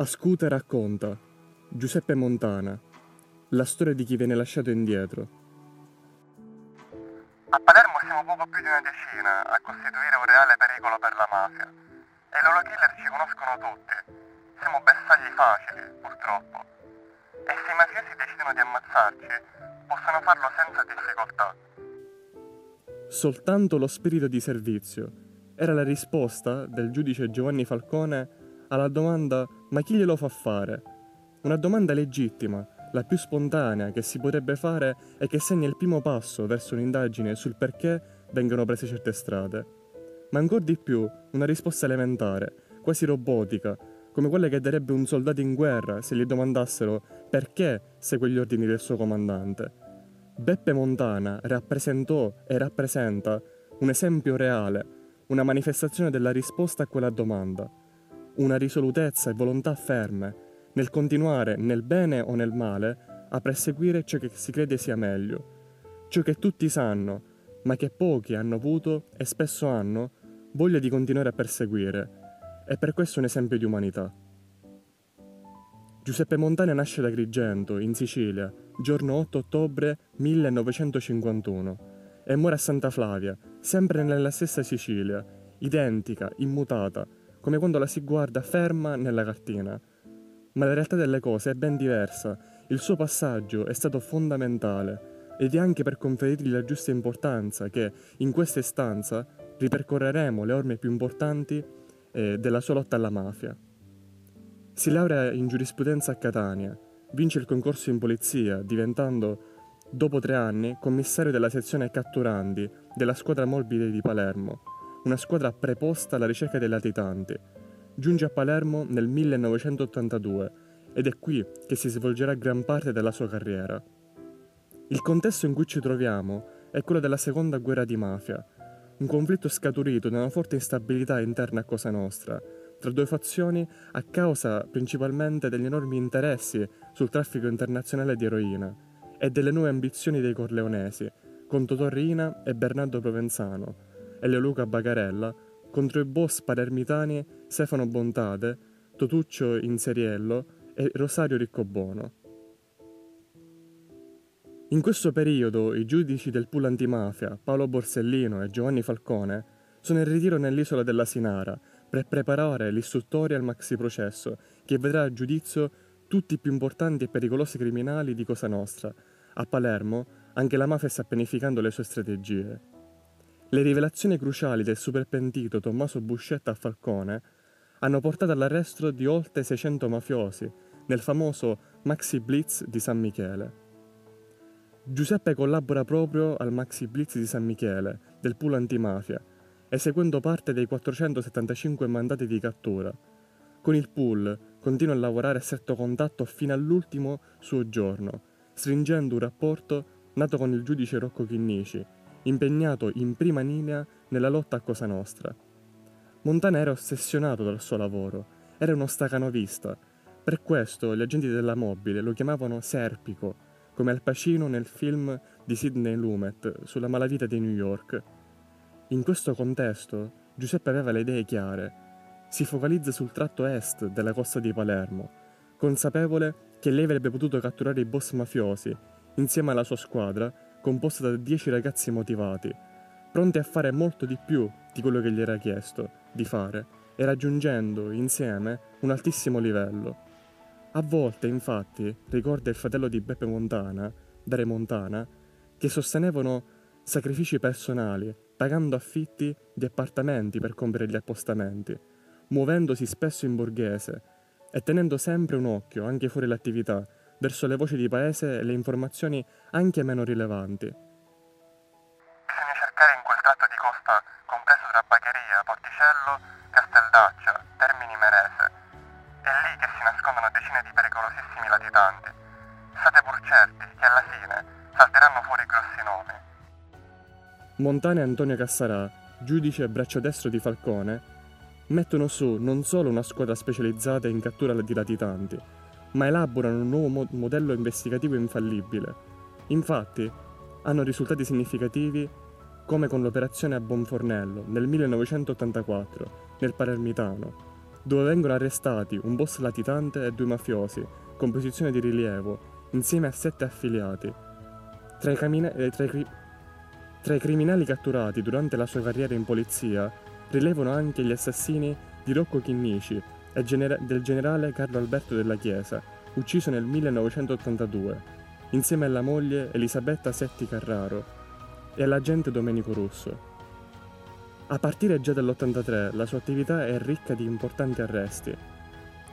Ascute racconta Giuseppe Montana la storia di chi viene lasciato indietro. A Palermo siamo poco più di una decina a costituire un reale pericolo per la mafia. E i loro killer ci conoscono tutti. Siamo bersagli facili, purtroppo. E se i mafiosi decidono di ammazzarci, possono farlo senza difficoltà. Soltanto lo spirito di servizio era la risposta del giudice Giovanni Falcone alla domanda ma chi glielo fa fare? Una domanda legittima, la più spontanea che si potrebbe fare e che segna il primo passo verso un'indagine sul perché vengono prese certe strade. Ma ancora di più, una risposta elementare, quasi robotica, come quella che darebbe un soldato in guerra se gli domandassero perché segue gli ordini del suo comandante. Beppe Montana rappresentò e rappresenta un esempio reale, una manifestazione della risposta a quella domanda, una risolutezza e volontà ferme nel continuare nel bene o nel male a perseguire ciò che si crede sia meglio, ciò che tutti sanno, ma che pochi hanno avuto e spesso hanno voglia di continuare a perseguire, e per questo un esempio di umanità. Giuseppe Montana nasce da Agrigento, in Sicilia, giorno 8 ottobre 1951, e muore a Santa Flavia, sempre nella stessa Sicilia, identica, immutata, come quando la si guarda ferma nella cartina, ma la realtà delle cose è ben diversa. Il suo passaggio è stato fondamentale ed è anche per conferirgli la giusta importanza che in questa istanza ripercorreremo le orme più importanti eh, della sua lotta alla mafia. Si laurea in giurisprudenza a Catania, vince il concorso in polizia, diventando, dopo tre anni, commissario della sezione catturandi della squadra mobile di Palermo, una squadra preposta alla ricerca dei latitanti, giunge a Palermo nel 1982 ed è qui che si svolgerà gran parte della sua carriera. Il contesto in cui ci troviamo è quello della seconda guerra di mafia, un conflitto scaturito da una forte instabilità interna a Cosa Nostra, tra due fazioni a causa principalmente degli enormi interessi sul traffico internazionale di eroina e delle nuove ambizioni dei corleonesi, con Totò Rina e Bernardo Provenzano, e Leoluca Bagarella, contro i boss palermitani Stefano Bontate, Totuccio Inseriello e Rosario Riccobono. In questo periodo i giudici del pool antimafia, Paolo Borsellino e Giovanni Falcone, sono in ritiro nell'isola della Sinara per preparare l'istruttoria al maxi processo che vedrà a giudizio tutti i più importanti e pericolosi criminali di Cosa Nostra. A Palermo anche la mafia sta pianificando le sue strategie. Le rivelazioni cruciali del superpentito Tommaso Buscetta a Falcone hanno portato all'arresto di oltre 600 mafiosi nel famoso Maxi Blitz di San Michele. Giuseppe collabora proprio al Maxi Blitz di San Michele del pool antimafia, eseguendo parte dei 475 mandati di cattura. Con il pool continua a lavorare a stretto contatto fino all'ultimo suo giorno, stringendo un rapporto nato con il giudice Rocco Chinnici impegnato in prima linea nella lotta a Cosa Nostra. Montana era ossessionato dal suo lavoro, era uno stacanovista. Per questo gli agenti della mobile lo chiamavano Serpico, come Al Pacino nel film di Sidney Lumet sulla malavita di New York. In questo contesto Giuseppe aveva le idee chiare. Si focalizza sul tratto est della costa di Palermo, consapevole che lei avrebbe potuto catturare i boss mafiosi insieme alla sua squadra composta da dieci ragazzi motivati, pronti a fare molto di più di quello che gli era chiesto di fare e raggiungendo insieme un altissimo livello. A volte, infatti, ricorda il fratello di Beppe Montana, Dare Montana, che sostenevano sacrifici personali, pagando affitti di appartamenti per compiere gli appostamenti, muovendosi spesso in borghese e tenendo sempre un occhio, anche fuori l'attività, verso le voci di paese e le informazioni anche meno rilevanti. Bisogna cercare in quel tratto di costa compreso tra Bagheria, Porticello, Casteldaccia, Termini Merese. È lì che si nascondono decine di pericolosissimi latitanti. State pur certi che alla fine salteranno fuori grossi nomi. Montane e Antonio Cassarà, giudice e braccio destro di Falcone, mettono su non solo una squadra specializzata in cattura di latitanti, ma elaborano un nuovo mo- modello investigativo infallibile. Infatti, hanno risultati significativi come con l'operazione a Bonfornello nel 1984, nel Palermitano, dove vengono arrestati un boss latitante e due mafiosi, con posizione di rilievo, insieme a sette affiliati. Tra i, camina- eh, tra, i tra i criminali catturati durante la sua carriera in polizia rilevano anche gli assassini di Rocco Chinnici e gener- del generale Carlo Alberto della Chiesa, ucciso nel 1982, insieme alla moglie Elisabetta Setti Carraro e all'agente Domenico Russo. A partire già dall'83 la sua attività è ricca di importanti arresti.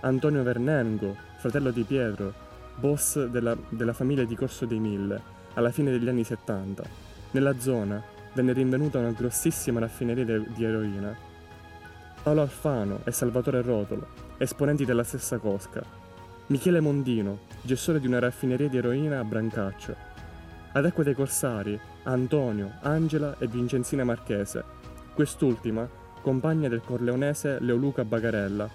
Antonio Vernengo, fratello di Pietro, boss della, della famiglia di Corso dei Mille, alla fine degli anni 70. Nella zona venne rinvenuta una grossissima raffineria di eroina. Paolo Alfano e Salvatore Rotolo, esponenti della stessa cosca. Michele Mondino, gestore di una raffineria di eroina a Brancaccio. Ad Acqua dei Corsari, Antonio, Angela e Vincenzina Marchese, Quest'ultima, compagna del corleonese Leoluca Bagarella,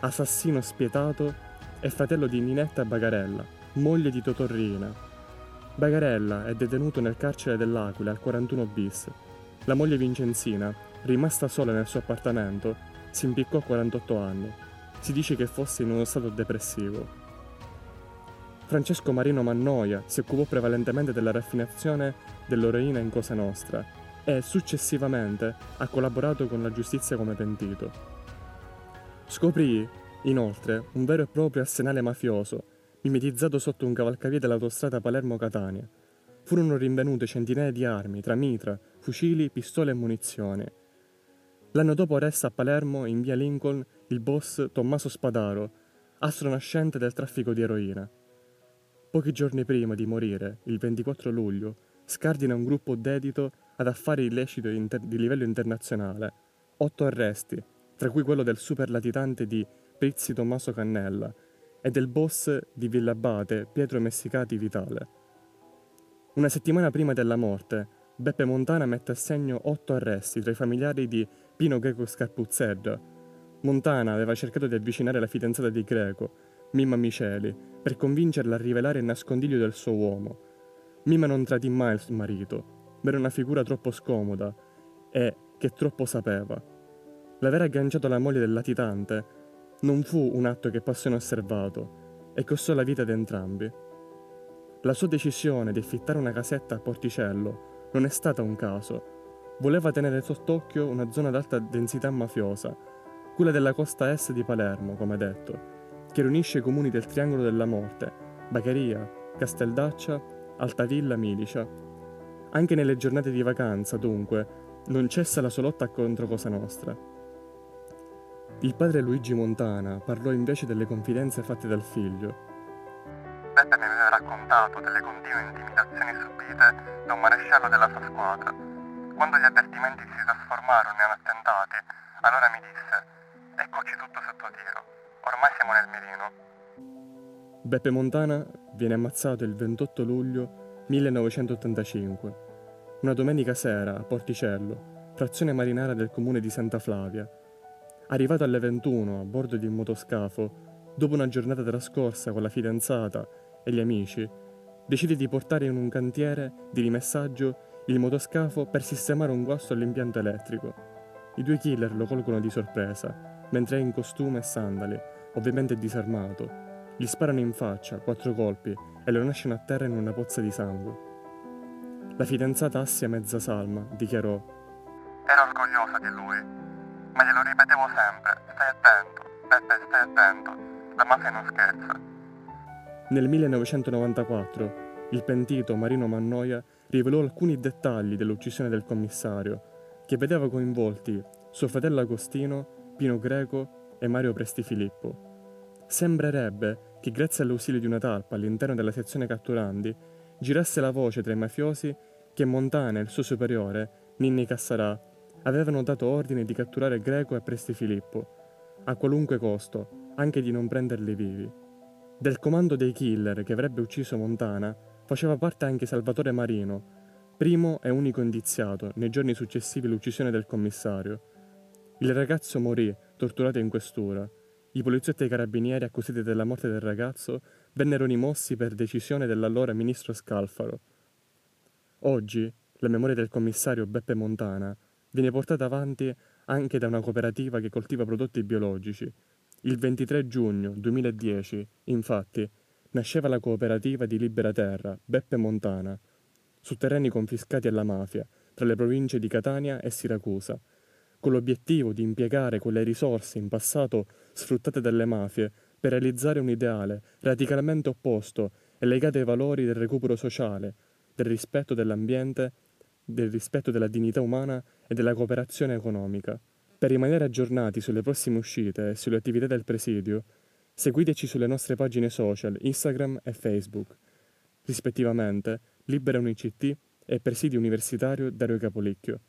assassino spietato e fratello di Ninetta Bagarella, moglie di Totorrina. Bagarella è detenuto nel carcere dell'Aquila al 41 bis. La moglie Vincenzina, rimasta sola nel suo appartamento, si impiccò a 48 anni. Si dice che fosse in uno stato depressivo. Francesco Marino Mannoia si occupò prevalentemente della raffinazione dell'eroina in Cosa Nostra e successivamente ha collaborato con la giustizia come pentito. Scoprì, inoltre, un vero e proprio arsenale mafioso, mimetizzato sotto un cavalcavia dell'autostrada Palermo-Catania. Furono rinvenute centinaia di armi, tra mitra, fucili, pistole e munizioni. L'anno dopo resta a Palermo, in via Lincoln, il boss Tommaso Spadaro, astro nascente del traffico di eroina. Pochi giorni prima di morire, il 24 luglio, scardina un gruppo dedito ad affari illeciti inter- di livello internazionale, otto arresti, tra cui quello del super latitante di Prizzi Tommaso Cannella e del boss di Villabate Pietro Messicati Vitale. Una settimana prima della morte, Beppe Montana mette a segno otto arresti tra i familiari di Pino Greco Scarpuzzerra. Montana aveva cercato di avvicinare la fidanzata di Greco, Mimma Miceli, per convincerla a rivelare il nascondiglio del suo uomo. Mimma non tradì mai il marito, ma era una figura troppo scomoda e che troppo sapeva. L'aver agganciato la moglie del latitante non fu un atto che passò inosservato e costò la vita ad entrambi. La sua decisione di affittare una casetta a Porticello non è stata un caso. Voleva tenere sott'occhio una zona ad alta densità mafiosa, quella della costa est di Palermo, come detto, che riunisce i comuni del Triangolo della Morte, Bagheria, Casteldaccia, Altavilla, Milicia anche nelle giornate di vacanza, dunque, non cessa la sua lotta contro Cosa Nostra. Il padre Luigi Montana parlò invece delle confidenze fatte dal figlio. Beppe mi aveva raccontato delle continue intimidazioni subite da un maresciallo della sua squadra. Quando gli avvertimenti si trasformarono in attentati, allora mi disse: Eccoci tutto sotto tiro, ormai siamo nel mirino. Beppe Montana viene ammazzato il 28 luglio 1985. Una domenica sera a Porticello, frazione marinara del comune di Santa Flavia. Arrivato alle 21 a bordo di un motoscafo, dopo una giornata trascorsa con la fidanzata e gli amici, decide di portare in un cantiere di rimessaggio il motoscafo per sistemare un guasto all'impianto elettrico. I due killer lo colgono di sorpresa, mentre è in costume e sandali, ovviamente disarmato. Gli sparano in faccia quattro colpi e lo lasciano a terra in una pozza di sangue. La fidanzata Assia Mezzasalma dichiarò Ero orgogliosa di lui, ma glielo ripetevo sempre, stai attento, Beppe, stai attento, la mafia non scherza. Nel 1994 il pentito Marino Mannoia rivelò alcuni dettagli dell'uccisione del commissario, che vedeva coinvolti suo fratello Agostino, Pino Greco e Mario Prestifilippo. Sembrerebbe che grazie all'ausilio di una talpa all'interno della sezione catturandi girasse la voce tra i mafiosi che Montana e il suo superiore, Ninni Cassarà, avevano dato ordine di catturare Greco e Presti Filippo, a qualunque costo, anche di non prenderli vivi. Del comando dei killer che avrebbe ucciso Montana faceva parte anche Salvatore Marino, primo e unico indiziato nei giorni successivi all'uccisione del commissario. Il ragazzo morì, torturato in questura, i poliziotti e i carabinieri accusati della morte del ragazzo vennero rimossi per decisione dell'allora ministro Scalfaro. Oggi la memoria del commissario Beppe Montana viene portata avanti anche da una cooperativa che coltiva prodotti biologici. Il 23 giugno 2010, infatti, nasceva la cooperativa di Libera Terra, Beppe Montana, su terreni confiscati alla mafia, tra le province di Catania e Siracusa, con l'obiettivo di impiegare quelle risorse in passato sfruttate dalle mafie per realizzare un ideale radicalmente opposto e legato ai valori del recupero sociale, del rispetto dell'ambiente, del rispetto della dignità umana e della cooperazione economica. Per rimanere aggiornati sulle prossime uscite e sulle attività del presidio, seguiteci sulle nostre pagine social Instagram e Facebook, rispettivamente Libera UniCT e Presidio Universitario Dario Capolicchio.